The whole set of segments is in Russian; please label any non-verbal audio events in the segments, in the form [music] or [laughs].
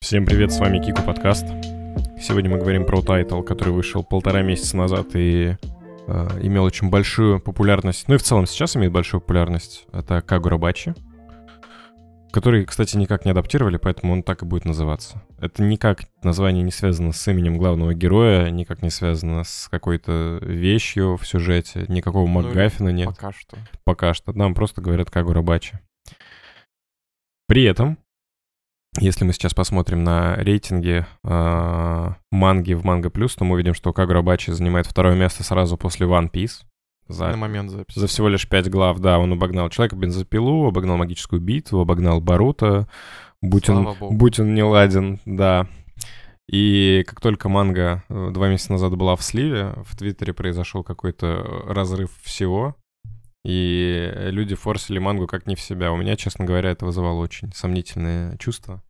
Всем привет, с вами Кику Подкаст. Сегодня мы говорим про тайтл, который вышел полтора месяца назад и э, имел очень большую популярность. Ну и в целом сейчас имеет большую популярность. Это Кагурабачи, который, кстати, никак не адаптировали, поэтому он так и будет называться. Это никак название не связано с именем главного героя, никак не связано с какой-то вещью в сюжете, никакого Ну, МакГаффина нет. Пока что. Пока что. Нам просто говорят Кагурабачи. При этом, если мы сейчас посмотрим на рейтинги э, манги в Манга Плюс, то мы увидим, что Кагурабачи занимает второе место сразу после One Piece. За, На момент записи. за всего лишь пять глав, да, он обогнал Человека Бензопилу, обогнал Магическую битву, обогнал Баруто, будь он, Слава богу. будь он не ладен, да. И как только манга э, два месяца назад была в сливе, в Твиттере произошел какой-то разрыв всего, и люди форсили мангу как не в себя. У меня, честно говоря, это вызывало очень сомнительные чувства.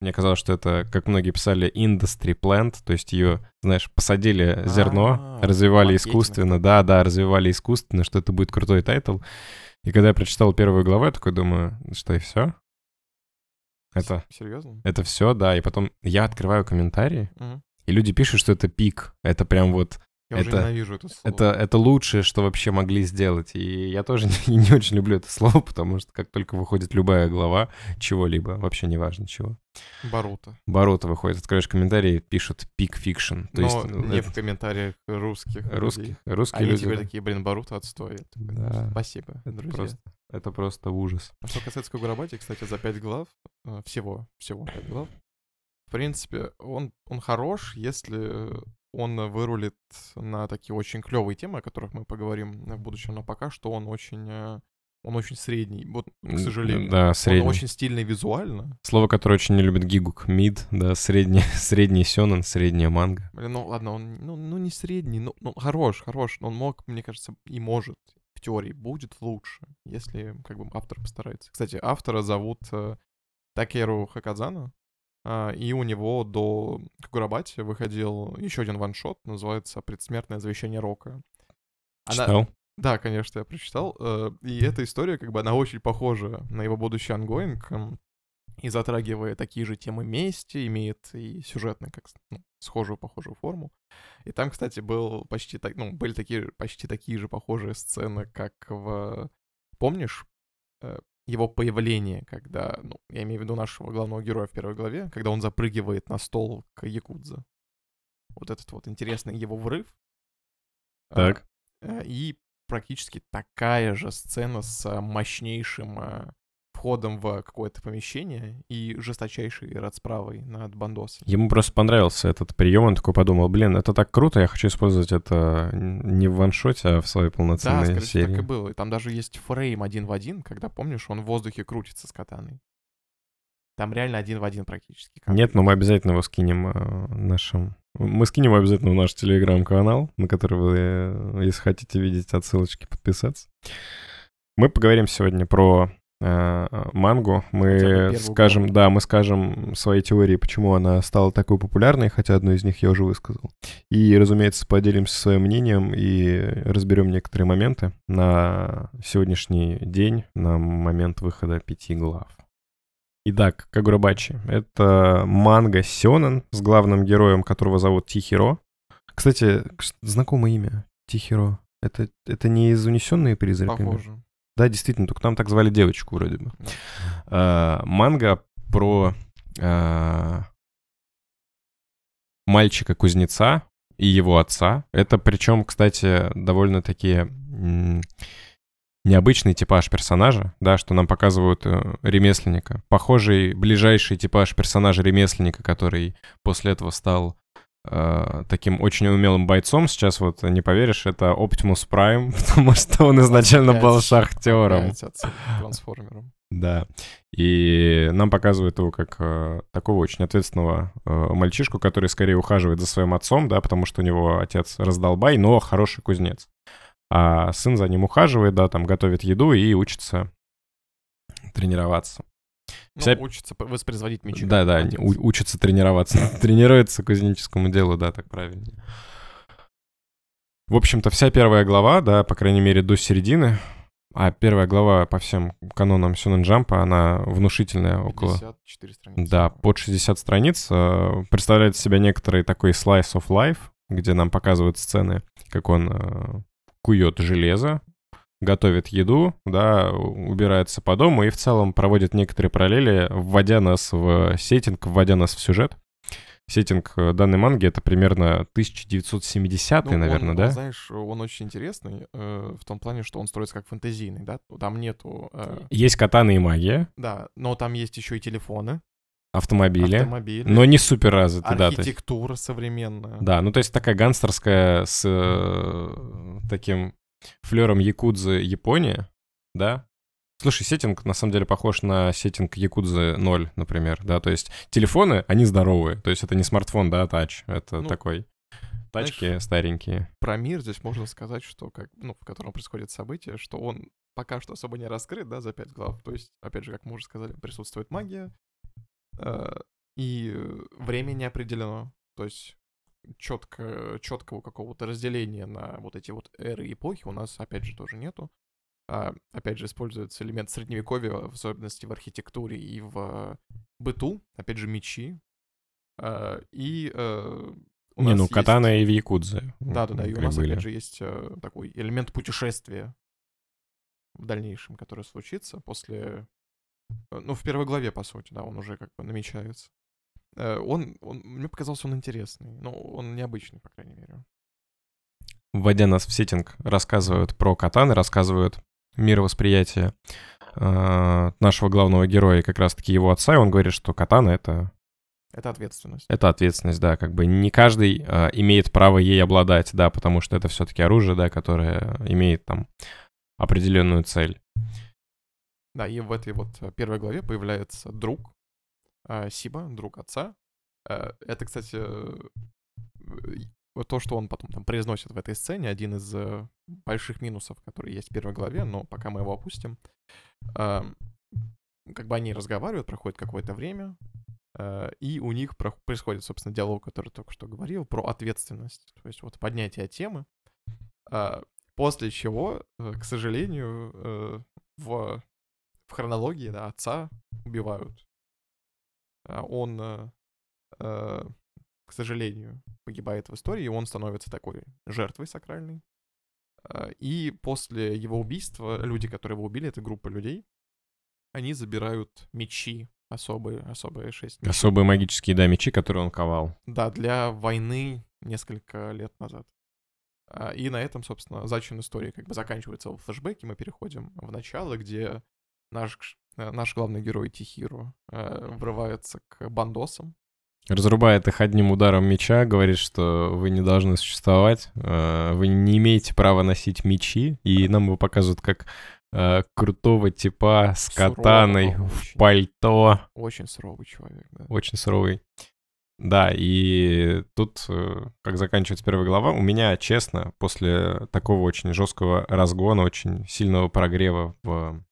Мне казалось, что это, как многие писали, industry plant, то есть ее, знаешь, посадили зерно, А, развивали маркетинг искусственно, да, да, развивали искусственно, что это будет крутой тайтл. И когда я прочитал первую главу, я такой думаю, что и все? Это, Серьезно? это все, да. И потом я открываю комментарии, и люди пишут, что это пик. Это прям вот Я уже Это- ненавижу это слово. это, это лучшее, что вообще могли сделать. И я тоже [laughs] не, не очень люблю это слово, потому что как только выходит любая глава чего-либо, вообще не важно чего. Боруто. Боруто выходит, откроешь комментарии, пишут peak fiction. То Но есть ну, не это в комментариях русских. людей. русских, русские Они люди. теперь такие, блин, Боруто отстой. Ну, Да. Спасибо, Это друзья. просто, это просто ужас. А что касается Кагурабати, кстати, за 5 глав, э, всего, всего 5 глав, в принципе, он, он хорош, если он вырулит на такие очень клевые темы, о которых мы поговорим в будущем, но пока что он очень, э, он очень средний, вот, к сожалению. Да, Он средний. очень стильный визуально. Слово, которое очень не любит Гигук. Мид, да, средний, [laughs] средний сёнэн, средняя манга. Блин, ну ладно, он ну, ну не средний, ну, ну хорош, хорош, но он мог, мне кажется, и может, в теории, будет лучше, если как бы автор постарается. Кстати, автора зовут э, Такеру Хокадзоно, и у него до Кагурабати выходил еще один one-shot, называется «Предсмертное завещание Рока». Она- Читал? Да, конечно, я прочитал. э, И эта история, как бы, она очень похожа на его будущий ongoing. И затрагивая такие же темы мести, имеет и сюжетную, как ну, схожую, похожую форму. И там, кстати, был почти так, ну, были такие, почти такие же похожие сцены, как в... Помнишь э, его появление, когда, ну, я имею в виду нашего главного героя в первой главе, когда он запрыгивает на стол к Якудзе. Вот этот вот интересный его врыв. А, Так. Э, И практически такая же сцена с э, мощнейшим э, входом в какое-то помещение и жесточайшей расправой над бандосом. Ему просто понравился этот прием, он такой подумал, блин, это так круто, я хочу использовать это не в ваншоте, а в своей Да, полноценной скорее всего, так и серии. было. И там даже есть фрейм один в один, когда, помнишь, он в воздухе крутится с катаной. Там реально один в один практически. кадр. Нет, но мы обязательно его скинем э, нашим... Мы скинем обязательно в наш телеграм-канал, на который вы, э, если хотите видеть отсылочки, подписаться. Мы поговорим сегодня про мангу. Хотя бы Мы скажем, главу. да, мы скажем свои теории, почему она стала такой популярной, хотя одну из них я уже высказал. И, разумеется, поделимся своим мнением и разберем некоторые моменты на сегодняшний день, на момент выхода пяти глав. Итак, Кагурабачи. Это манга Сёнэн с главным героем, которого зовут Тихиро. Кстати, знакомое имя. Тихиро. Это, это не из «Унесенные призраками»? Похоже. Да, действительно, только там так звали девочку вроде бы. А, манга про а, мальчика-кузнеца и его отца. Это причем, кстати, довольно-таки м, необычный типаж персонажа, да, что нам показывают э, ремесленника. Похожий, ближайший типаж персонажа ремесленника, который после этого стал э, таким очень умелым бойцом. Сейчас вот не поверишь, это Optimus Prime, [laughs] потому что он изначально был шахтером. Трансформерам. Да. И нам показывают его как э, такого очень ответственного э, мальчишку, который скорее ухаживает за своим отцом, да, потому что у него отец раздолбай, но хороший кузнец. А сын за ним ухаживает, да, там готовит еду и учится тренироваться. Ну, Вся- п- воспроизводить мечи. Да, да, Отец. у- учится тренироваться. [laughs] Тренируется кузнеческому делу, да, так правильно. В общем-то, вся первая глава, да, по крайней мере, до середины, А первая глава по всем канонам Сюнэн Джампа, она внушительная, около... 54 страницы. Да, под 60 страниц. э, Представляет себя некоторый такой slice of life, где нам показывают сцены, как он э, кует железо, готовит еду, да, убирается по дому и в целом проводит некоторые параллели, вводя нас в сеттинг, вводя нас в сюжет. Сеттинг э, данной манги это примерно 1970 Ну, наверное, он, да? знаешь, он очень интересный э, в том плане, что он строится как фэнтезийный, да? Там нету... э, Есть катаны и магия, да, но там есть еще и телефоны, автомобили, автомобили, но не супер развиты, да. архитектура современная. Да, ну то есть такая гангстерская с э, таким флером Якудзы Япония, да? Слушай, сеттинг на самом деле похож на сеттинг Якудзы 0, например, да, то есть телефоны, они здоровые, то есть это не смартфон, да, тач, это Ну, такой тачки знаешь, старенькие. Про мир здесь можно сказать, что как, ну, в котором происходит событие, что он пока что особо не раскрыт, да, за пять глав. То есть, опять же, как мы уже сказали, присутствует магия, э, и время не определено. То есть четко, четкого какого-то разделения на вот эти вот эры и эпохи у нас, опять же, тоже нету. А, опять же, используется элемент средневековья, в особенности в архитектуре и в быту. Опять же, мечи. А, и э, у не, нас ну есть- катана и в Якудзе. да-да-да, и у нас, были. опять же, есть э, такой элемент путешествия в дальнейшем, который случится после... э, Ну, в первой главе, по сути, да, он уже как бы намечается. Э, Он, он, мне показался он интересный, ну, он необычный, по крайней мере. вводя нас в сеттинг, рассказывают про катаны, рассказывают мировосприятие э, нашего главного героя, как раз-таки его отца, и он говорит, что катана — это Это ответственность. Это ответственность, да, как бы не каждый э, имеет право ей обладать, да, потому что это все-таки оружие, да, которое имеет там определенную цель. Да, и в этой вот э, первой главе появляется друг Сиба, друг отца. Э, Это, кстати, э, то, что он потом там произносит в этой сцене, один из э, больших минусов, которые есть в первой главе, но пока мы его опустим. Эм, Как бы они разговаривают, проходит какое-то время, и у них про- происходит, собственно, диалог, который только что говорил, про ответственность, то есть вот поднятие темы. После чего, к сожалению, в в хронологии, да, отца убивают. А Он, э, э, к сожалению, погибает в истории, и он становится такой жертвой сакральной. А, И после его убийства люди, которые его убили, это группа людей, они забирают мечи, особые, особые шесть мечей. Особые магические, да, мечи, которые он ковал. Да, для войны несколько лет назад. А, И на этом, собственно, зачин истории как бы заканчивается в флешбеке. Мы переходим в начало, где наш, э, наш главный герой Тихиру э, врывается к бандосам. Разрубает их одним ударом меча, говорит, что вы не должны существовать, э, вы не имеете права носить мечи, и нам его показывают как э, крутого типа с катаной в очень. пальто. Очень суровый человек, да. очень суровый. Да, и тут, э, как заканчивается первая глава, у меня, честно, после такого очень жесткого разгона, очень сильного прогрева в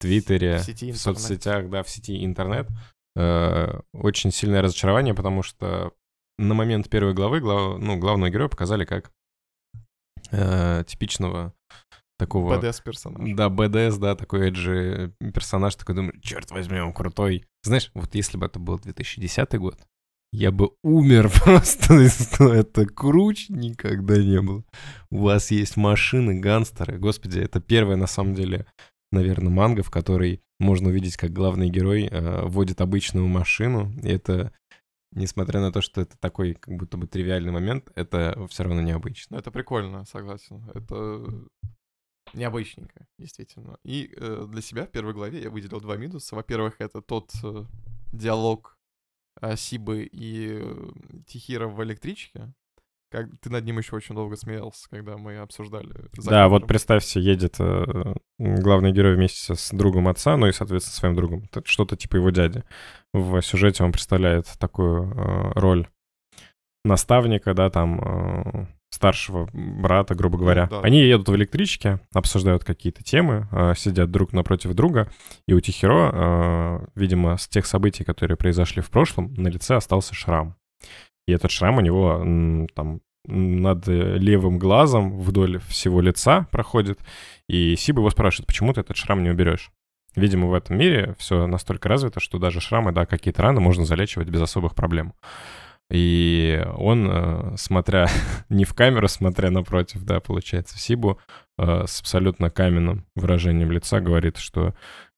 Твиттере, В сети в соцсетях, да, в сети интернет, э, очень сильное разочарование, потому что на момент первой главы глав- ну, главного героя показали как э, типичного такого... БДС персонаж. Да, БДС, да, такой эджи персонаж, такой думаю, черт возьми, он крутой. Знаешь, вот если бы это был 2010 год, я бы умер [laughs] просто, но это круче никогда не было. У вас есть машины, гангстеры. Господи, это первая, на самом деле, наверное, манга, в которой можно увидеть, как главный герой э, водит обычную машину. И это, несмотря на то, что это такой как будто бы тривиальный момент, это все равно необычно. Ну, это прикольно, согласен. Это необычненько, действительно. И э, для себя в первой главе я выделил два минуса. Во-первых, это тот э, диалог э, Сибы и э, Тихира в электричке. Как ты над ним еще очень долго смеялся, когда мы обсуждали. за Да, вот кадром. представьте, едет э, главный герой вместе с другом отца, ну и, соответственно, своим другом, что-то типа его дяди. В сюжете он представляет такую э, роль наставника, да, там, э, старшего брата, грубо говоря. да. Они едут в электричке, обсуждают какие-то темы, э, сидят друг напротив друга, и у Тихиро, э, видимо, с тех событий, которые произошли в прошлом, на лице остался шрам. И этот шрам у него там над левым глазом вдоль всего лица проходит, и Сиба его спрашивает, почему ты этот шрам не уберешь? Видимо, в этом мире все настолько развито, что даже шрамы, да, какие-то раны можно залечивать без особых проблем. И он, э, смотря [laughs] не в камеру, смотря напротив, да, получается, Сибу э, с абсолютно каменным выражением лица говорит, что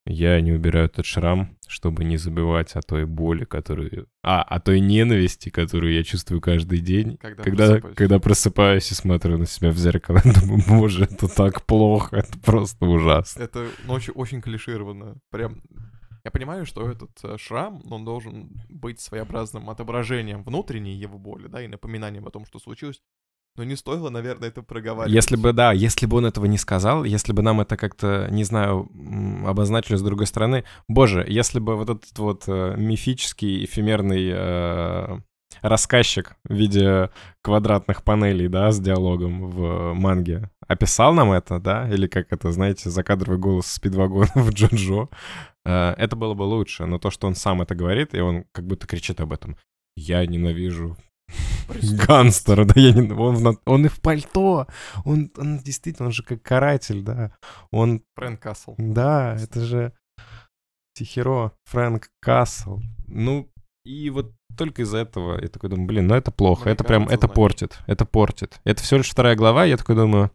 я не убираю этот шрам, чтобы не забывать о той боли, которую... А, о той ненависти, которую я чувствую каждый день. Когда, когда, просыпаюсь. когда просыпаюсь и смотрю на себя в зеркало, [laughs] думаю, боже, это так плохо, это просто ужасно. Это ну, очень, очень клишированно. Прям я понимаю, что этот э, шрам, он должен быть своеобразным отображением внутренней его боли, да, и напоминанием о том, что случилось. Но не стоило, наверное, это проговаривать. Если бы, да, если бы он этого не сказал, если бы нам это как-то, не знаю, обозначили с другой стороны. Боже, если бы вот этот вот э, мифический, эфемерный э, рассказчик в виде квадратных панелей, да, с диалогом в манге описал нам это, да, или как это, знаете, закадровый голос спидвагона [laughs] в Джоджо, э, это было бы лучше. Но то, что он сам это говорит, и он как будто кричит об этом. Я ненавижу Ганстер, да, я не... он, он и в пальто, он, он действительно, он же как каратель, да, он... Фрэнк Кассел. Да, это же Тихеро, Фрэнк Кассел. Ну, и вот только из-за этого я такой думаю, блин, ну это плохо, Мне это прям, это значит. портит, это портит. Это всего лишь вторая глава, я такой думаю,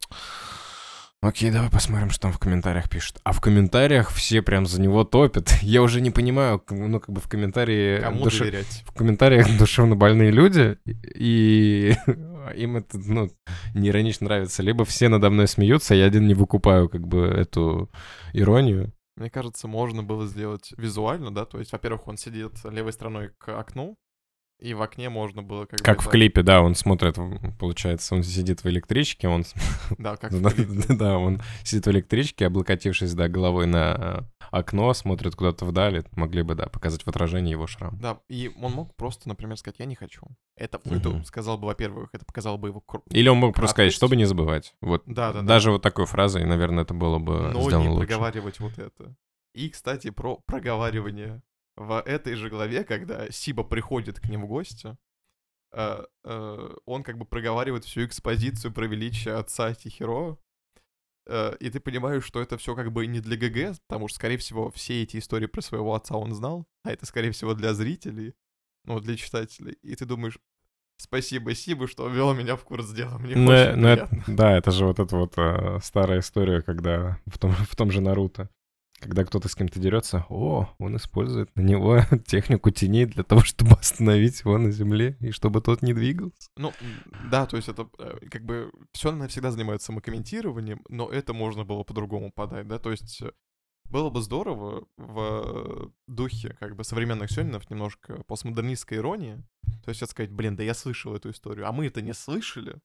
Окей, давай посмотрим, что там в комментариях пишут. А в комментариях все прям за него топят. [laughs] Я уже не понимаю, ну, как бы в комментарии... Кому душе... доверять? В комментариях [laughs] душевно больные люди, и [laughs] им это, ну, не иронично нравится. Либо все надо мной смеются, а я один не выкупаю, как бы, эту иронию. Мне кажется, можно было сделать визуально, да, то есть, во-первых, он сидит левой стороной к окну, и в окне можно было как Как в клипе, да, он смотрит, получается, он сидит в электричке, он... [laughs] Да, как. [laughs] [laughs] Да, он сидит в электричке, облокотившись, да, головой на окно, смотрит куда-то вдали, могли бы, да, показать в отражении его шрам. Да, и он мог просто, например, сказать, я не хочу. Это, угу. это сказал бы, во-первых, это показало бы его... Или он мог просто сказать, чтобы не забывать. Вот. Да, да, Даже вот такой фразой, наверное, это было бы Но сделано не лучше. проговаривать вот это. И, кстати, про проговаривание в этой же главе, когда Сиба приходит к ним в гости, э, э, он как бы проговаривает всю экспозицию про величие отца Тихиро, э, и ты понимаешь, что это все как бы не для ГГ, потому что, скорее всего, все эти истории про своего отца он знал, а это, скорее всего, для зрителей, ну, для читателей. И ты думаешь, спасибо Сибу, что ввел меня в курс дела, мне ну, очень ну, это, Да, это же вот эта вот э, старая история, когда в том, [laughs] в том же Наруто когда кто-то с кем-то дерется, о, он использует на него [laughs] технику теней для того, чтобы остановить его на земле и чтобы тот не двигался. Ну, да, то есть это э, как бы все всегда занимается самокомментированием, но это можно было по-другому подать, да, то есть э, было бы здорово в духе как бы современных сёнинов немножко постмодернистской иронии, то есть сказать, блин, да я слышал эту историю, а мы это не слышали,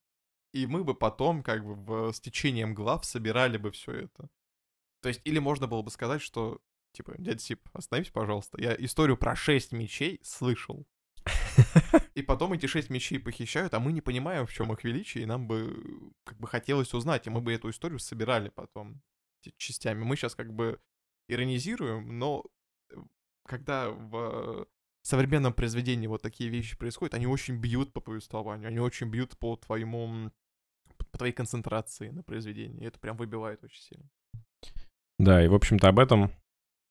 и мы бы потом как бы с течением глав собирали бы все это. То есть, или можно было бы сказать, что, типа, дядя Сип, остановись, пожалуйста. Я историю про шесть мечей слышал. И потом эти шесть мечей похищают, а мы не понимаем, в чем их величие, и нам бы как бы хотелось узнать, и мы бы эту историю собирали потом частями. Мы сейчас как бы иронизируем, но э, когда в современном произведении вот такие вещи происходят, они очень бьют по повествованию, они очень бьют по твоему по твоей концентрации на произведении. И это прям выбивает очень сильно. Да, и, в общем-то, об этом,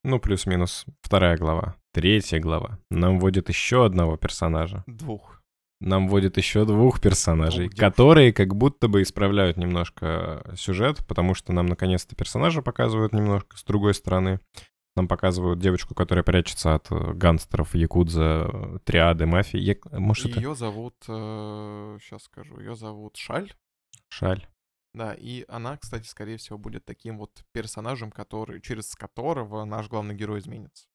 ну, плюс-минус вторая глава. Третья глава. Нам вводит еще одного персонажа. Двух. Нам вводит еще двух персонажей, двух которые как будто бы исправляют немножко сюжет, потому что нам наконец-то персонажа показывают немножко с другой стороны. Нам показывают девочку, которая прячется от э, гангстеров, якудза, триады, мафии. Я... Может, ее это... зовут... Э, сейчас скажу. Ее зовут Шаль. Шаль. Да, и она, кстати, скорее всего, будет таким вот персонажем, который, через которого наш главный герой изменится.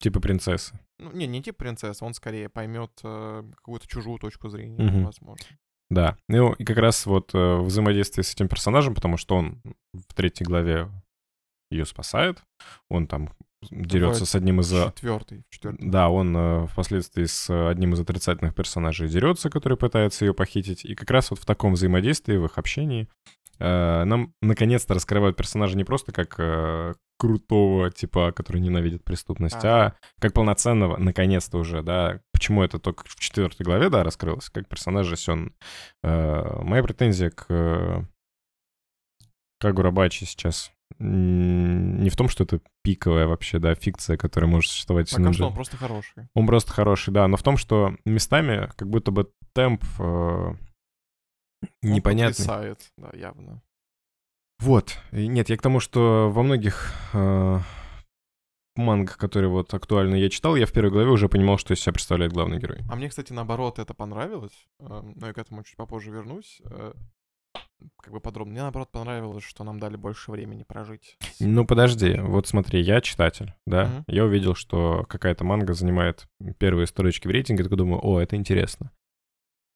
Типа принцессы. Ну, не, не типа принцесса, он скорее поймет э, какую-то чужую точку зрения, угу. возможно. Да, ну и как раз вот э, взаимодействие с этим персонажем, потому что он в третьей главе ее спасает, он там дерется с одним из... Четвертый, четвертый. Да, он э, впоследствии с одним из отрицательных персонажей дерется, который пытается ее похитить. И как раз вот в таком взаимодействии, в их общении, Э, нам наконец-то раскрывают персонажа не просто как э, крутого типа, который ненавидит преступность, а. а как полноценного, наконец-то уже, да, почему это только в четвертой главе, да, раскрылось, как персонаж Сён. Э, моя претензия к э, Кагурабачи сейчас не в том, что это пиковая вообще, да, фикция, которая может существовать Пока что он просто хороший. Он просто хороший, да, но в том, что местами как будто бы темп э, непонятный. Он да, явно. Вот. Нет, я к тому, что во многих э, мангах, которые вот актуально я читал, я в первой главе уже понимал, что из себя представляет главный герой. А мне, кстати, наоборот, это понравилось, э, но я к этому чуть попозже вернусь. Как бы подробно. Мне, наоборот, понравилось, что нам дали больше времени прожить. Ну, подожди, вот смотри, я читатель, да, mm-hmm. я увидел, что какая-то манга занимает первые строчки в рейтинге, такой думаю, о, это интересно.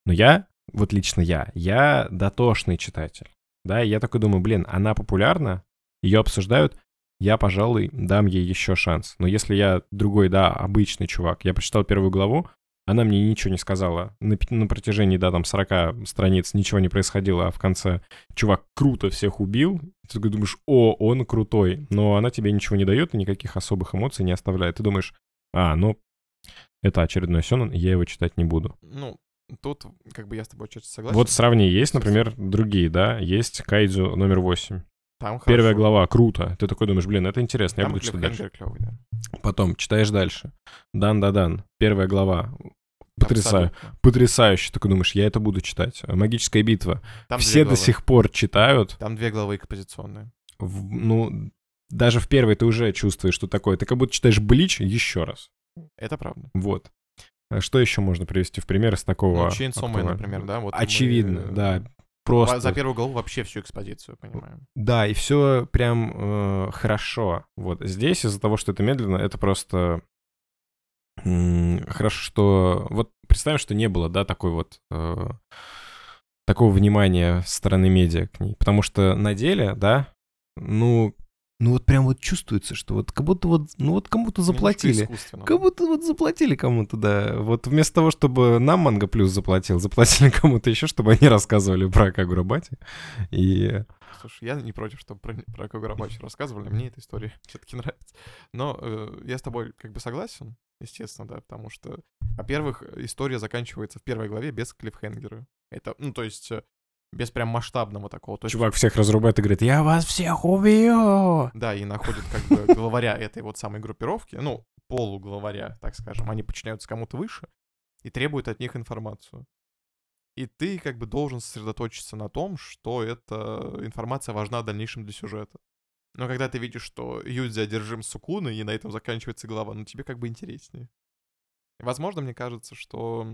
Но я, вот лично я, я дотошный читатель, да, и я такой думаю, блин, она популярна, ее обсуждают, я, пожалуй, дам ей еще шанс. Но если я другой, да, обычный чувак, я прочитал первую главу, она мне ничего не сказала. На, на протяжении, да, там, 40 страниц ничего не происходило, а в конце чувак круто всех убил. Ты думаешь, о, он крутой. Но она тебе ничего не дает и никаких особых эмоций не оставляет. Ты думаешь, а, ну, это очередной Сёнэн, я его читать не буду. Ну, тут как бы я с тобой чуть согласен. Вот сравни, есть, например, другие, да, есть Кайдзу номер 8. Там Первая хорошо. глава, круто. Ты такой думаешь, блин, это интересно, Там я буду читать дальше. Клёвый, да. Потом читаешь дальше. Дан-да-дан. Первая глава. Потрясаю. Абсолютно. Потрясающе. Такой думаешь, я это буду читать. Магическая битва. Там Все до сих пор читают. Там две главы экспозиционные. В, ну, даже в первой ты уже чувствуешь, что такое. Ты как будто читаешь Блич еще раз. Это правда. Вот. А что еще можно привести в пример из такого? Ну, Chainsaw Man, например, да? Вот Очевидно, мы... да. Просто... За первую главу вообще всю экспозицию, понимаем. Да, и все прям э, хорошо. Вот здесь из-за того, что это медленно, это просто м- хорошо, что... Вот представим, что не было, да, такой вот... Э, такого внимания со стороны медиа к ней. Потому что на деле, да, ну, ну вот прям вот чувствуется, что вот как будто вот, ну вот кому-то заплатили. Как будто вот заплатили кому-то, да. Вот вместо того, чтобы нам Манго Плюс заплатил, заплатили [laughs] кому-то еще, чтобы они рассказывали про Кагурабати. И... Слушай, я не против, чтобы про, про Кагурабати рассказывали, мне эта история [laughs] все-таки нравится. Но э, я с тобой как бы согласен, естественно, да, потому что, во-первых, история заканчивается в первой главе без клиффхенгера. Это, ну, то есть э, без прям масштабного такого. То Чувак есть... всех разрубает и говорит, я вас всех убью! Да, и находит как бы главаря этой вот самой группировки, ну, полуглаваря, так скажем. Они подчиняются кому-то выше и требуют от них информацию. И ты как бы должен сосредоточиться на том, что эта информация важна в дальнейшем для сюжета. Но когда ты видишь, что Юдзи одержим Сукуной, и на этом заканчивается глава, ну тебе как бы интереснее. И, возможно, мне кажется, что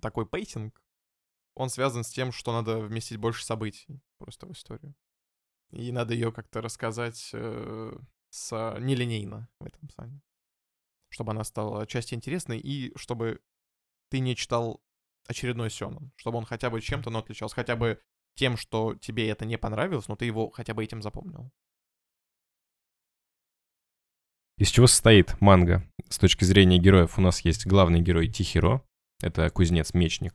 такой пейтинг он связан с тем, что надо вместить больше событий просто в историю. И надо ее как-то рассказать э, с нелинейно в этом плане. Чтобы она стала частью интересной, и чтобы ты не читал очередной Сёнон. Чтобы он хотя бы чем-то, но отличался. Хотя бы тем, что тебе это не понравилось, но ты его хотя бы этим запомнил. Из чего состоит манга? С точки зрения героев у нас есть главный герой Тихиро. Это кузнец-мечник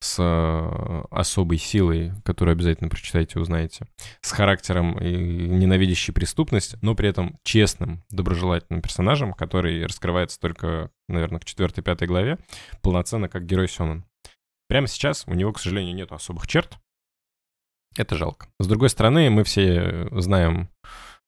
с э, особой силой, которую обязательно прочитайте, узнаете, с характером ненавидящей преступность, но при этом честным, доброжелательным персонажем, который раскрывается только, наверное, к четвертой-пятой главе, полноценно как герой Сёнэн. Прямо сейчас у него, к сожалению, нет особых черт. Это жалко. С другой стороны, мы все знаем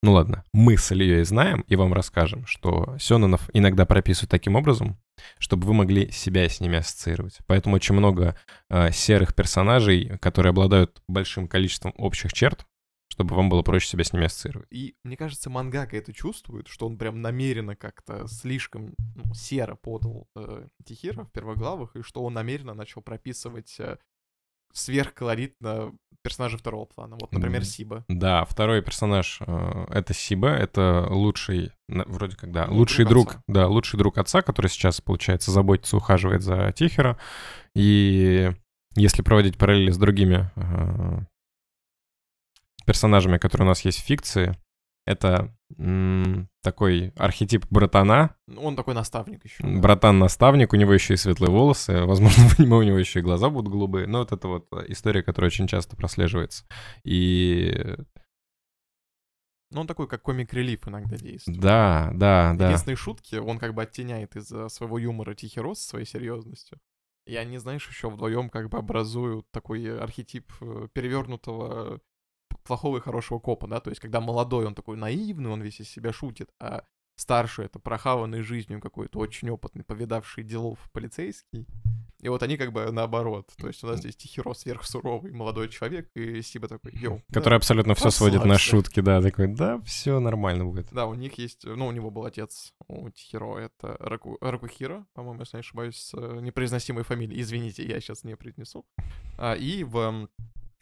ну ладно, мы с Ильей знаем и вам расскажем, что Сёнонов иногда прописывают таким образом, чтобы вы могли себя с ними ассоциировать. Поэтому очень много э, серых персонажей, которые обладают большим количеством общих черт, чтобы вам было проще себя с ними ассоциировать. И мне кажется, мангака это чувствует, что он прям намеренно как-то слишком ну, серо подал э, Тихира в первых главах, и что он намеренно начал прописывать э, сверхколоритно персонажи второго плана. Вот, например, Сиба. Да, второй персонаж э, это Сиба, это лучший, вроде как, да, ну, лучший друг, друг да, лучший друг отца, который сейчас, получается, заботится, ухаживает за Тихера. И если проводить параллели с другими э, персонажами, которые у нас есть в фикции, это такой архетип братана. Он такой наставник еще. Да. Братан-наставник, у него еще и светлые волосы, возможно, [laughs] у него еще и глаза будут голубые. Но вот это вот история, которая очень часто прослеживается. И Ну, он такой, как комик-релиф иногда действует. Да, да, да. Единственные шутки он как бы оттеняет из-за своего юмора Тихий Рос своей серьезностью. И они, знаешь, еще вдвоем как бы образуют такой архетип э, перевернутого плохого и хорошего копа, да, то есть когда молодой, он такой наивный, он весь из себя шутит, а старший — это прохаванный жизнью какой-то очень опытный, повидавший делов полицейский. И вот они как бы наоборот. То есть у нас здесь Тихиро сверхсуровый молодой человек, и Сиба такой, йоу. Который да, абсолютно все сводит на шутки, да, такой, да, все нормально будет. Да, у них есть, ну, у него был отец, у Тихиро, это Раку, Ракухира, по-моему, если не ошибаюсь, с э, непроизносимой фамилией. Извините, я сейчас не произнесу. А, и в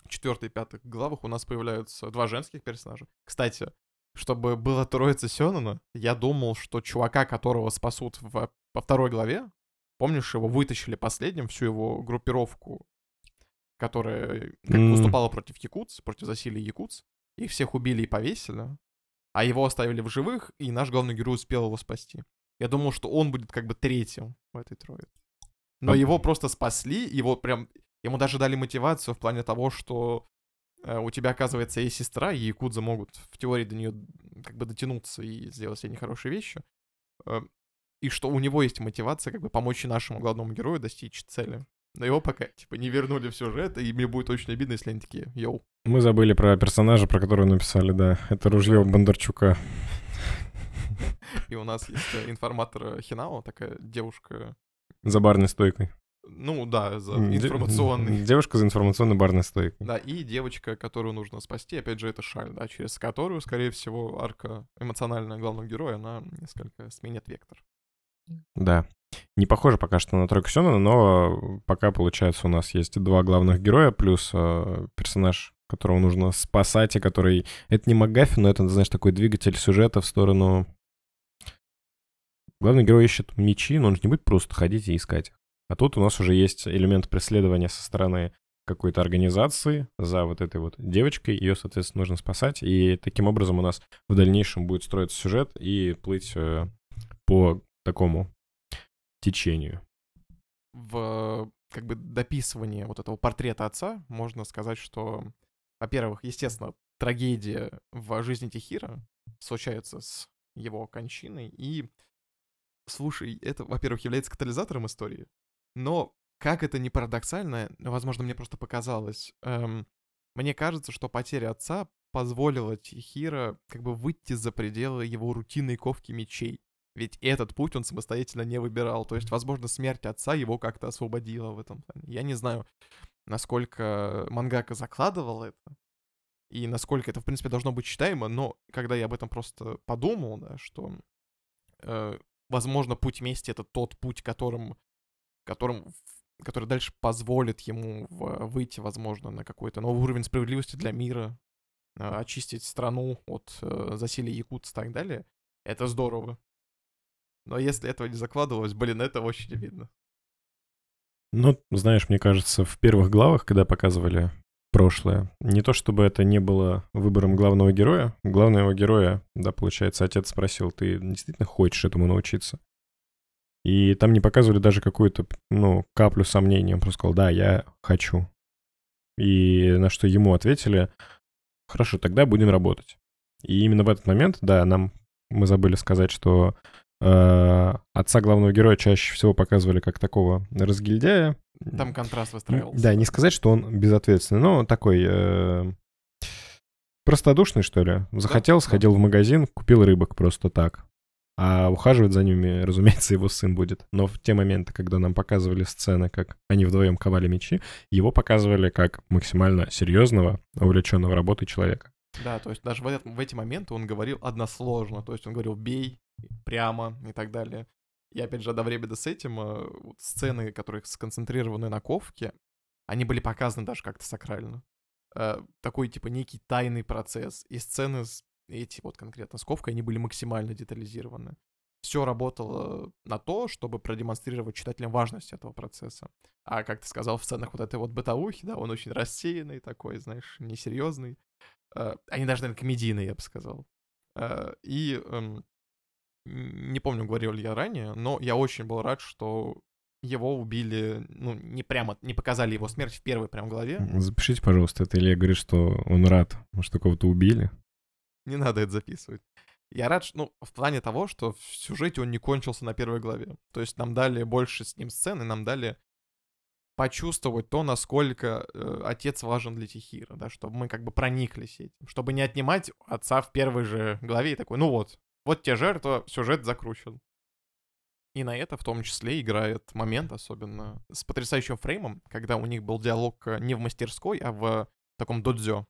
четвертой и пятой главах у нас появляются два женских персонажа. Кстати, чтобы было троица Сёнона, я думал, что чувака, которого спасут в, во второй главе, помнишь, его вытащили последним, всю его группировку, которая как, mm. выступала против якутс, против засилия якутс, их всех убили и повесили, а его оставили в живых, и наш главный герой успел его спасти. Я думал, что он будет как бы третьим в этой троице. Но а... его просто спасли, его прям... Ему даже дали мотивацию в плане того, что Э, у тебя, оказывается, есть сестра, и якудза могут в теории до нее как бы дотянуться и сделать себе нехорошие вещи. Э, и что у него есть мотивация как бы помочь нашему главному герою достичь цели. Но его пока, типа, не вернули в сюжет, и мне будет очень обидно, если они такие, йоу. Мы забыли про персонажа, про которого написали, да. Это ружье Бондарчука. И у нас есть э, информатор Хинао, такая девушка. За барной стойкой. Ну да, за информационный. [laughs] Девушка за информационной барной стойкой. Да, и девочка, которую нужно спасти, опять же, это Шаль, да, через которую, скорее всего, арка эмоциональная главного героя, она несколько сменит вектор. Да. Не похоже пока что на тройку Сёнона, но пока, получается, у нас есть два главных героя, плюс э, персонаж, которого нужно спасать, и который... Это не МакГаффи, но это, знаешь, такой двигатель сюжета в сторону... Главный герой ищет мечи, но он же не будет просто ходить и искать их. А тут у нас уже есть элемент преследования со стороны какой-то организации за вот этой вот девочкой. Ее, соответственно, нужно спасать. И таким образом у нас в дальнейшем будет строиться сюжет и плыть э, по такому течению. В как бы дописывании вот этого портрета отца можно сказать, что, во-первых, естественно, трагедия в жизни Тихира случается с его кончиной. И, слушай, это, во-первых, является катализатором истории, но, как это не парадоксально, возможно, мне просто показалось, эм, мне кажется, что потеря отца позволила Тихира как бы выйти за пределы его рутинной ковки мечей. Ведь этот путь он самостоятельно не выбирал. То есть, возможно, смерть отца его как-то освободила в этом плане. Я не знаю, насколько мангака закладывал это, и насколько это, в принципе, должно быть читаемо, но когда я об этом просто подумал, да, что, э, возможно, путь мести — это тот путь, которым которым, который дальше позволит ему выйти, возможно, на какой-то новый уровень справедливости для мира, а, очистить страну от э, засилия якутс и так далее, это здорово. Но если этого не закладывалось, блин, это очень видно. Ну, знаешь, мне кажется, в первых главах, когда показывали прошлое, не то чтобы это не было выбором главного героя, главного героя, да, получается, отец спросил, ты действительно хочешь этому научиться? И там не показывали даже какую-то, ну, каплю сомнений. Он просто сказал, да, я хочу. И на что ему ответили, хорошо, тогда будем работать. И именно в этот момент, да, нам мы забыли сказать, что э, отца главного героя чаще всего показывали как такого разгильдяя. Там контраст выстраивался. Да, не сказать, что он безответственный, но такой э, простодушный, что ли. Захотел, да, сходил да. в магазин, купил рыбок просто так. А ухаживать за ними, [laughs] разумеется, его сын будет. Но в те моменты, когда нам показывали сцены, как они вдвоем ковали мечи, его показывали как максимально серьезного, увлеченного работой человека. Да, то есть даже в, этот, в эти моменты он говорил односложно, то есть он говорил «бей», «прямо» и так далее. И опять же, одновременно с этим э, вот сцены, которые сконцентрированы на ковке, они были показаны даже как-то сакрально. Э, такой, типа, некий тайный процесс. И сцены с эти вот конкретно с Ковкой, они были максимально детализированы. Все работало на то, чтобы продемонстрировать читателям важность этого процесса. А как ты сказал, в сценах вот этой вот бытовухи, да, он очень рассеянный такой, знаешь, несерьезный. Э, они даже, наверное, комедийные, я бы сказал. Э, и эм, не помню, говорил ли я ранее, но я очень был рад, что его убили, ну, не прямо, не показали его смерть в первой прям главе. Запишите, пожалуйста, это Илья говорит, что он рад, что кого-то убили. Не надо это записывать. Я рад, ну, в плане того, что в сюжете он не кончился на первой главе. То есть нам дали больше с ним сцены, нам дали почувствовать то, насколько э, отец важен для Тихира, да, чтобы мы как бы прониклись этим, чтобы не отнимать отца в первой же главе и такой, ну вот, вот те жертва, сюжет закручен. И на это в том числе играет момент, особенно с потрясающим фреймом, когда у них был диалог э, не в мастерской, а в таком додзё,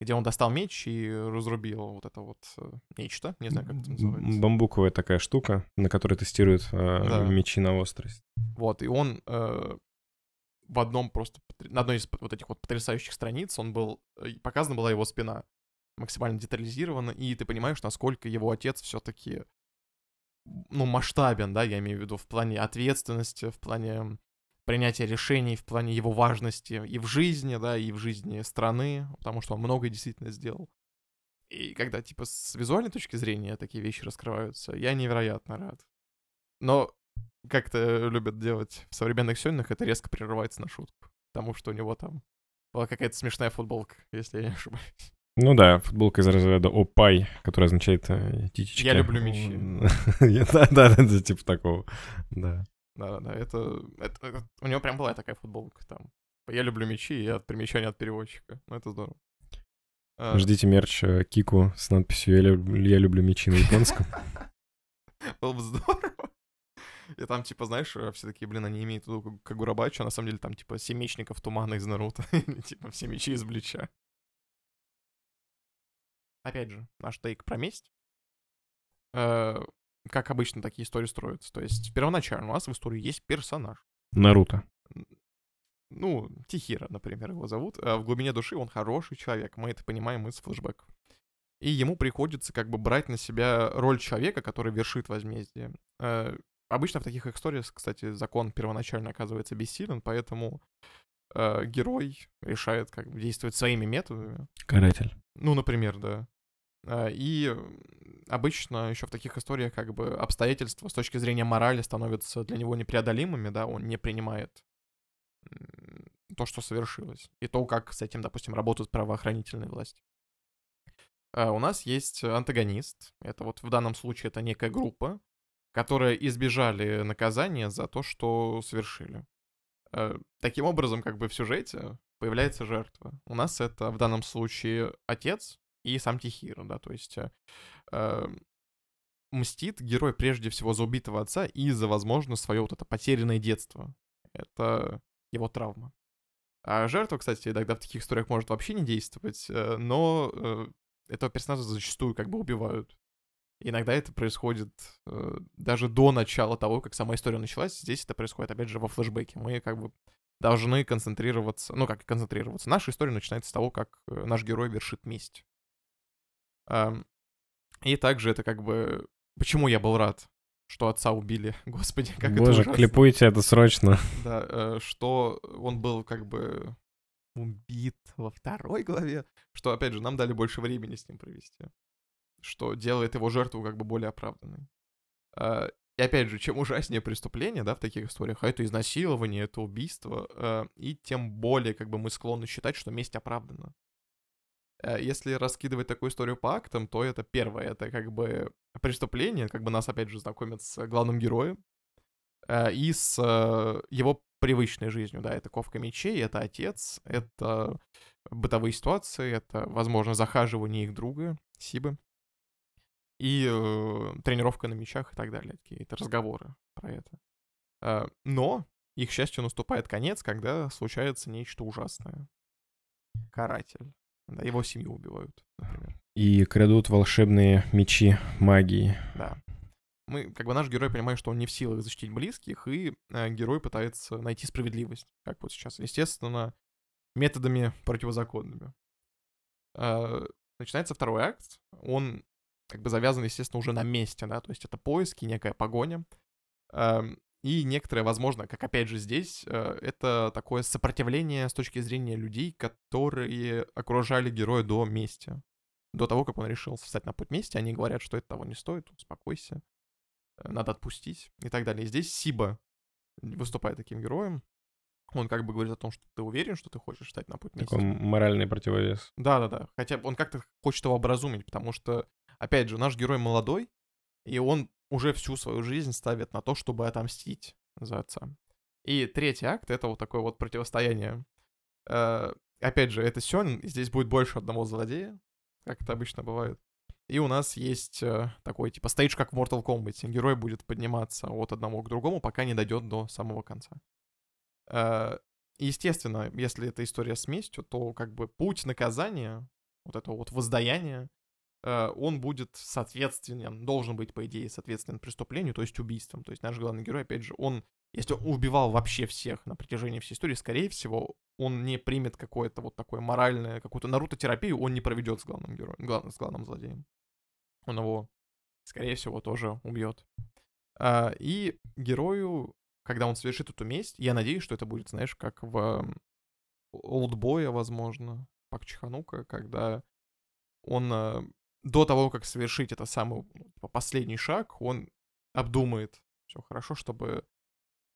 где он достал меч и разрубил вот это вот э, нечто, не знаю, как это называется. Бамбуковая такая штука, на которой тестируют э, да. мечи на острость. Вот, и он э, в одном просто, на одной из вот этих вот потрясающих страниц он был, э, показана была его спина максимально детализирована, и ты понимаешь, насколько его отец все-таки, ну, масштабен, да, я имею в виду в плане ответственности, в плане принятия решений, в плане его важности и в жизни, да, и в жизни страны, потому что он многое действительно сделал. И когда, типа, с визуальной точки зрения такие вещи раскрываются, я невероятно рад. Но как это любят делать в современных сённах, это резко прерывается на шутку. Потому что у него там была какая-то смешная футболка, если я не ошибаюсь. Ну да, футболка из разряда «Опай», которая означает э, «титички». Я люблю мечи. [laughs] Да, да, да, типа такого, да. Да, да, это, это... У него прям была такая футболка там. Я люблю мечи и от примечания от переводчика. Ну, это здорово. А. Ждите мерч э, Кику с надписью «Я, люб... я люблю мечи» на японском. [laughs] Было бы здорово. И там, типа, знаешь, э, все такие, блин, они имеют в виду Кагурабачу, а на самом деле там, типа, семь мечников тумана из Наруто. [laughs] типа, все мечи из Блича. Опять же, наш тейк про месть. Э, как обычно такие истории строятся. То есть, первоначально у нас в истории есть персонаж. Наруто. Ну, Тихира, например, его зовут. А в глубине души он хороший человек. Мы это понимаем из флешбеков. И ему приходится как бы брать на себя роль человека, который вершит возмездие. Э, Обычно в таких историях, кстати, закон первоначально оказывается бессилен, поэтому э, герой решает как бы действовать своими методами. Каратель. Ну, например, да. Э, и обычно еще в таких историях как бы обстоятельства с точки зрения морали становятся для него непреодолимыми, да, он не принимает то, что совершилось, и то, как с этим, допустим, работают правоохранительные власти. Uh, у нас есть антагонист. Это вот в данном случае это некая группа, которые избежали наказания за то, что совершили. Э, таким образом, как бы в сюжете появляется жертва. У нас это в данном случае отец и сам Тихир, да, то есть э, э, мстит герой прежде всего за убитого отца и за, возможно, свое вот это потерянное детство. Это его травма. А жертва, кстати, иногда в таких историях может вообще не действовать, э, но э, этого персонажа зачастую как бы убивают. Иногда это происходит э, даже до начала того, как сама история началась. Здесь это происходит, опять же, во флешбеке. Мы как бы должны концентрироваться, ну как концентрироваться. Наша история начинается с того, как наш герой вершит месть. Э, и также это как бы... Почему я был рад, что отца убили? [laughs] Господи, как Боже, это ужасно. клипуйте это срочно. Да, э, что он был как бы убит во второй главе, что, опять же, нам дали больше времени с ним провести что делает его жертву как бы более оправданной. А, и опять же, чем ужаснее преступление, да, в таких историях, а это изнасилование, это убийство, а, и тем более как бы мы склонны считать, что месть оправдана. А, если раскидывать такую историю по актам, то это первое, это как бы преступление, как бы нас опять же знакомят с главным героем, и с его привычной жизнью, да, это ковка мечей, это отец, это бытовые ситуации, это, возможно, захаживание их друга, Сибы и э, тренировка на мячах и так далее, какие-то разговоры про это. Э, но их счастью наступает конец, когда случается нечто ужасное. Каратель. Да, его семью убивают, например. И крадут волшебные мечи магии. Да. Мы, как бы наш герой понимает, что он не в силах защитить близких, и э, герой пытается найти справедливость, как вот сейчас. Естественно, методами противозаконными. Э, начинается второй акт. Он как бы завязан, естественно, уже на месте, да, то есть это поиски, некая погоня. Эм, и некоторое, возможно, как опять же здесь, э, это такое сопротивление с точки зрения людей, которые окружали героя до мести. До того, как он решил встать на путь мести, они говорят, что это того не стоит, успокойся, э, надо отпустить и так далее. И здесь Сиба выступает таким героем. Он как бы говорит о том, что ты уверен, что ты хочешь стать на путь Такой мести. моральный противовес. Да-да-да. Хотя он как-то хочет его образумить, потому что, опять же, наш герой молодой, и он уже всю свою жизнь ставит на то, чтобы отомстить за отца. И третий акт — это вот такое вот противостояние. Э, опять же, это Сёнин, здесь будет больше одного злодея, как это обычно бывает. И у нас есть э, такой, типа, стейдж, как в Mortal Kombat. Герой будет подниматься от одного к другому, пока не дойдет до самого конца. Э, естественно, если это история с местью, то как бы путь наказания, вот этого вот воздаяния, э, он будет соответственен, должен быть, по идее, соответствен преступлению, то есть убийством. То есть наш главный герой, опять же, он, если он убивал вообще всех на протяжении всей истории, скорее всего, он не примет какое-то вот такое моральное, какую-то Наруто-терапию, он не проведет с главным героем, главным, с главным злодеем. Он его, скорее всего, тоже убьет. А, и герою когда он совершит эту месть, я надеюсь, что это будет, знаешь, как в Олдбоя, возможно, Пак Чханука, когда он э, до того, как совершить это самый ну, типа, последний шаг, он обдумает все хорошо, чтобы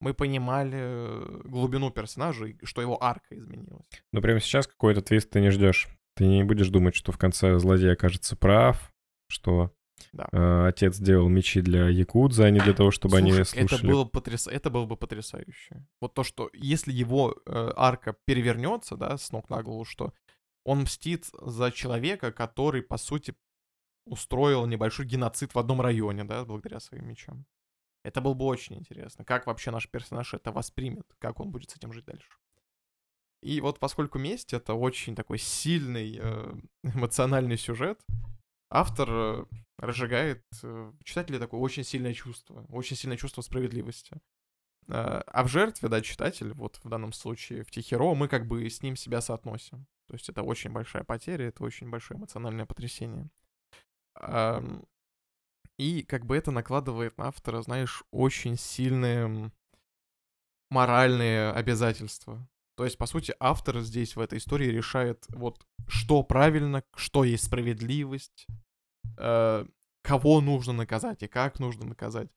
мы понимали глубину персонажа и что его арка изменилась. Но прямо сейчас какой-то твист ты не ждешь. Ты не будешь думать, что в конце злодей окажется прав, что да. Э, отец делал мечи для Якудза, а не для того, чтобы Слушай, они слушали. Это было, потряс... это было бы потрясающе. Вот то, что если его э, арка перевернется, да, с ног на голову, что он мстит за человека, который, по сути, устроил небольшой геноцид в одном районе, да, благодаря своим мечам. Это было бы очень интересно. Как вообще наш персонаж это воспримет? Как он будет с этим жить дальше? И вот поскольку месть — это очень такой сильный э, [laughs] эмоциональный сюжет, автор э, разжигает э, в читателе такое очень сильное чувство, очень сильное чувство справедливости. А в жертве, да, читатель, вот в данном случае в Тихеро, мы как бы с ним себя соотносим. То есть это очень большая потеря, это очень большое эмоциональное потрясение. И как бы это накладывает на автора, знаешь, очень сильные моральные обязательства. То есть, по сути, автор здесь в этой истории решает, вот, что правильно, что есть справедливость, э, кого нужно наказать и как нужно наказать.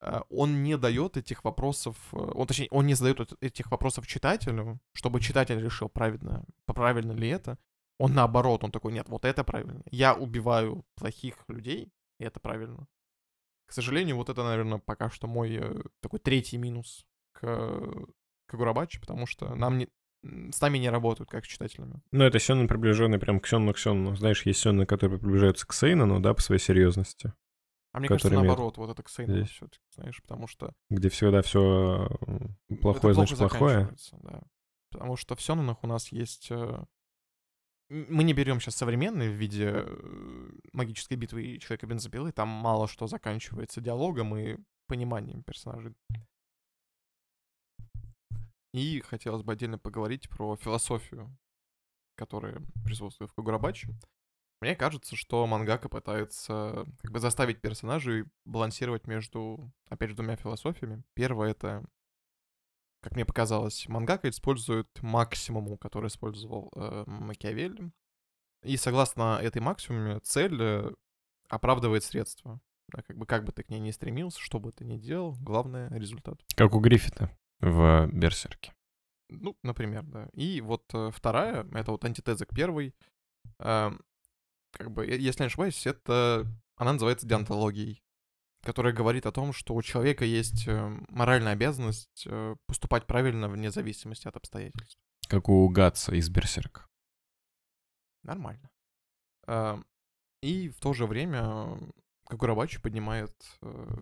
Э, он не дает этих вопросов, э, он, точнее, он не задает этих вопросов читателю, чтобы читатель решил, правильно, правильно ли это. Он наоборот, он такой, нет, вот это правильно. Я убиваю плохих людей, и это правильно. К сожалению, вот это, наверное, пока что мой э, такой третий минус к Кагурабачи, потому что нам не, с нами не работают, как с читателями. Ну, это Сёнэн, приближенный прям к Сёнэну к Сёнэну. Знаешь, есть Сёнэн, которые приближаются к Сейнону, да, по своей серьезности. А мне кажется, наоборот, вот это к Сейнону все знаешь, потому что... Где всегда все плохое, значит, плохое. Да. Потому что в Сёнэнах у нас есть... Э, мы не берем сейчас современные в виде э, магической битвы и человека бензопилы, там мало что заканчивается диалогом и пониманием персонажей. И хотелось бы отдельно поговорить про философию, которая присутствует в Кагурабаче. Мне кажется, что мангака пытается как бы заставить персонажей балансировать между, опять же, двумя философиями. Первое — это, как мне показалось, мангака использует максимуму, который использовал э, Макиавелли. И согласно этой максимуме, цель э, оправдывает средства. Как бы как бы ты к ней не стремился, что бы ты ни делал, главное — результат. Как у Гриффита в Берсерке. Ну, например, да. И вот э, вторая, это вот антитеза к первой. Э, как бы, если не ошибаюсь, это она называется диантологией, которая говорит о том, что у человека есть э, моральная обязанность э, поступать правильно вне зависимости от обстоятельств. Как у Гатса из Берсерка. Нормально. Э, и в то же время Кагурабачи поднимает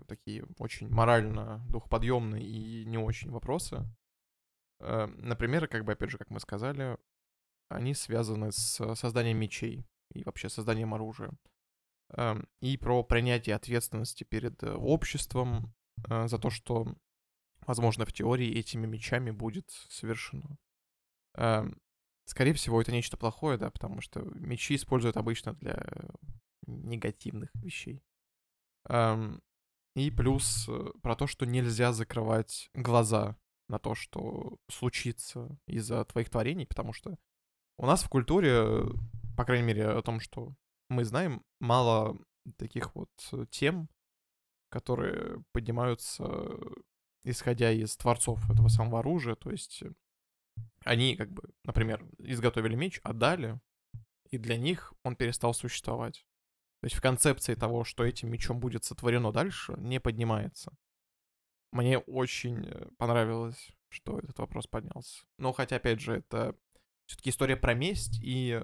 такие очень морально духоподъемные и не очень вопросы. Например, как бы, опять же, как мы сказали, они связаны с созданием мечей и вообще созданием оружия. Э, и про принятие ответственности перед э, обществом э, за то, что, возможно, в теории этими мечами будет совершено. Э, скорее всего, это нечто плохое, да, потому что мечи используют обычно для негативных вещей. Эм, и плюс э, про то, что нельзя закрывать глаза на то, что случится из-за твоих творений, потому что у нас в культуре, по крайней мере, о том, что мы знаем, мало таких вот тем, которые поднимаются, исходя из творцов этого самого оружия, то есть они, как бы, например, изготовили меч, отдали, и для них он перестал существовать. То есть в концепции того, что этим мечом будет сотворено дальше, не поднимается. Мне очень э, понравилось, что этот вопрос поднялся. Но хотя, опять же, это все-таки история про месть, и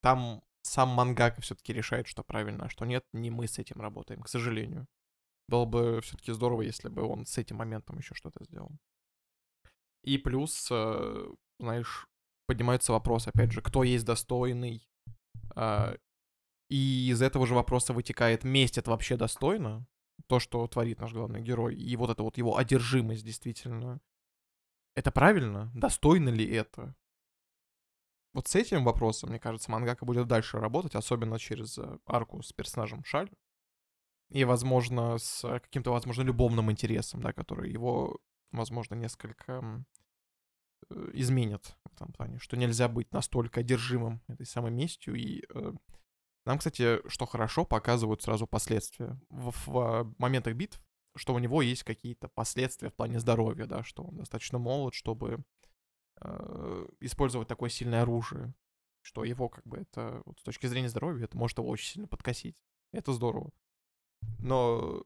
там сам мангака все-таки решает, что правильно, а что нет, не мы с этим работаем, к сожалению. Было бы все-таки здорово, если бы он с этим моментом еще что-то сделал. И плюс, э, знаешь, поднимается вопрос, опять же, кто есть достойный. Э, и из этого же вопроса вытекает, месть это вообще достойно? То, что творит наш главный герой. И вот это вот его одержимость действительно. Это правильно? Достойно ли это? Вот с этим вопросом, мне кажется, мангака будет дальше работать, особенно через э, арку с персонажем Шаль. И, возможно, с каким-то, возможно, любовным интересом, да, который его, возможно, несколько э, изменит в этом плане, что нельзя быть настолько одержимым этой самой местью. И э, нам, кстати, что хорошо, показывают сразу последствия. В, в моментах битв, что у него есть какие-то последствия в плане здоровья, да, что он достаточно молод, чтобы э, использовать такое сильное оружие, что его как бы это вот, с точки зрения здоровья это может его очень сильно подкосить. Это здорово. Но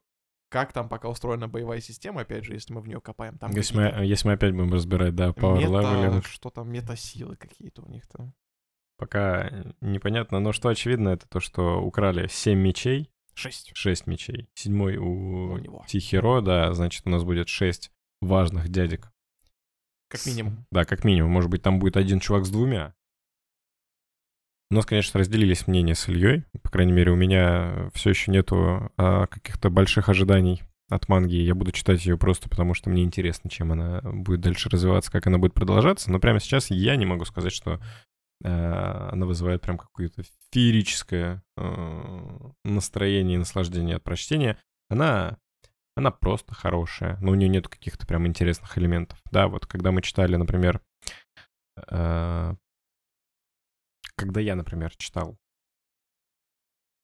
как там пока устроена боевая система, опять же, если мы в нее копаем, там если мы, если мы опять будем разбирать, да, power leveling. что там мета-силы какие-то у них там. Пока непонятно, но что очевидно, это то, что украли 7 мечей. Шесть. 6 мечей. Седьмой у, У него. Тихиро, да, значит, у нас будет 6 важных дядек Как минимум. Да, как минимум. Может быть, там будет один чувак с двумя. У нас, конечно, разделились мнения с Ильей. По крайней мере, у меня все еще нету а, каких-то больших ожиданий от манги. Я буду читать ее просто потому, что мне интересно, чем она будет дальше развиваться, как она будет продолжаться. Но прямо сейчас я не могу сказать, что а, она вызывает прям какое-то феерическое а, настроение и наслаждение от прочтения. Она она просто хорошая, но у нее нет каких-то прям интересных элементов. Да, вот когда мы читали, например, э, когда я, например, читал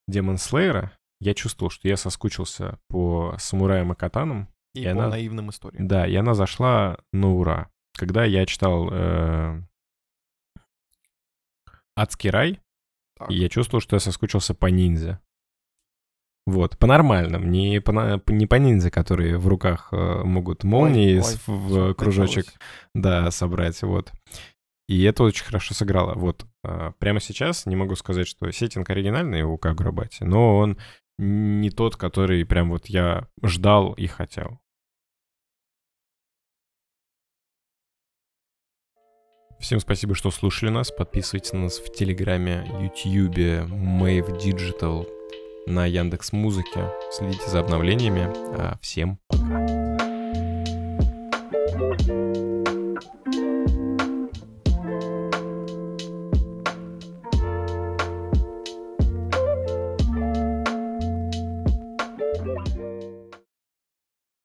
Демон Слейера, я чувствовал, что я соскучился по самураям и катанам. И, и по она- наивным историям. Да, и она зашла на ура. Когда я читал э, Адский рай, Так. и я чувствовал, что я соскучился по ниндзя. Вот, по нормальным, не по, на- не по ниндзя, которые в руках э, могут молнии ой, с- в кружочек, началось. да, собрать, вот. И это очень хорошо сыграло. Вот, э, прямо сейчас не могу сказать, что сеттинг оригинальный у Кагурабати, но он не тот, который прям вот я ждал и хотел. Всем спасибо, что слушали нас. Подписывайтесь на нас в Телеграме, Ютьюбе, Mave Digital, на Яндекс Музыке. Следите за обновлениями. А, Всем пока.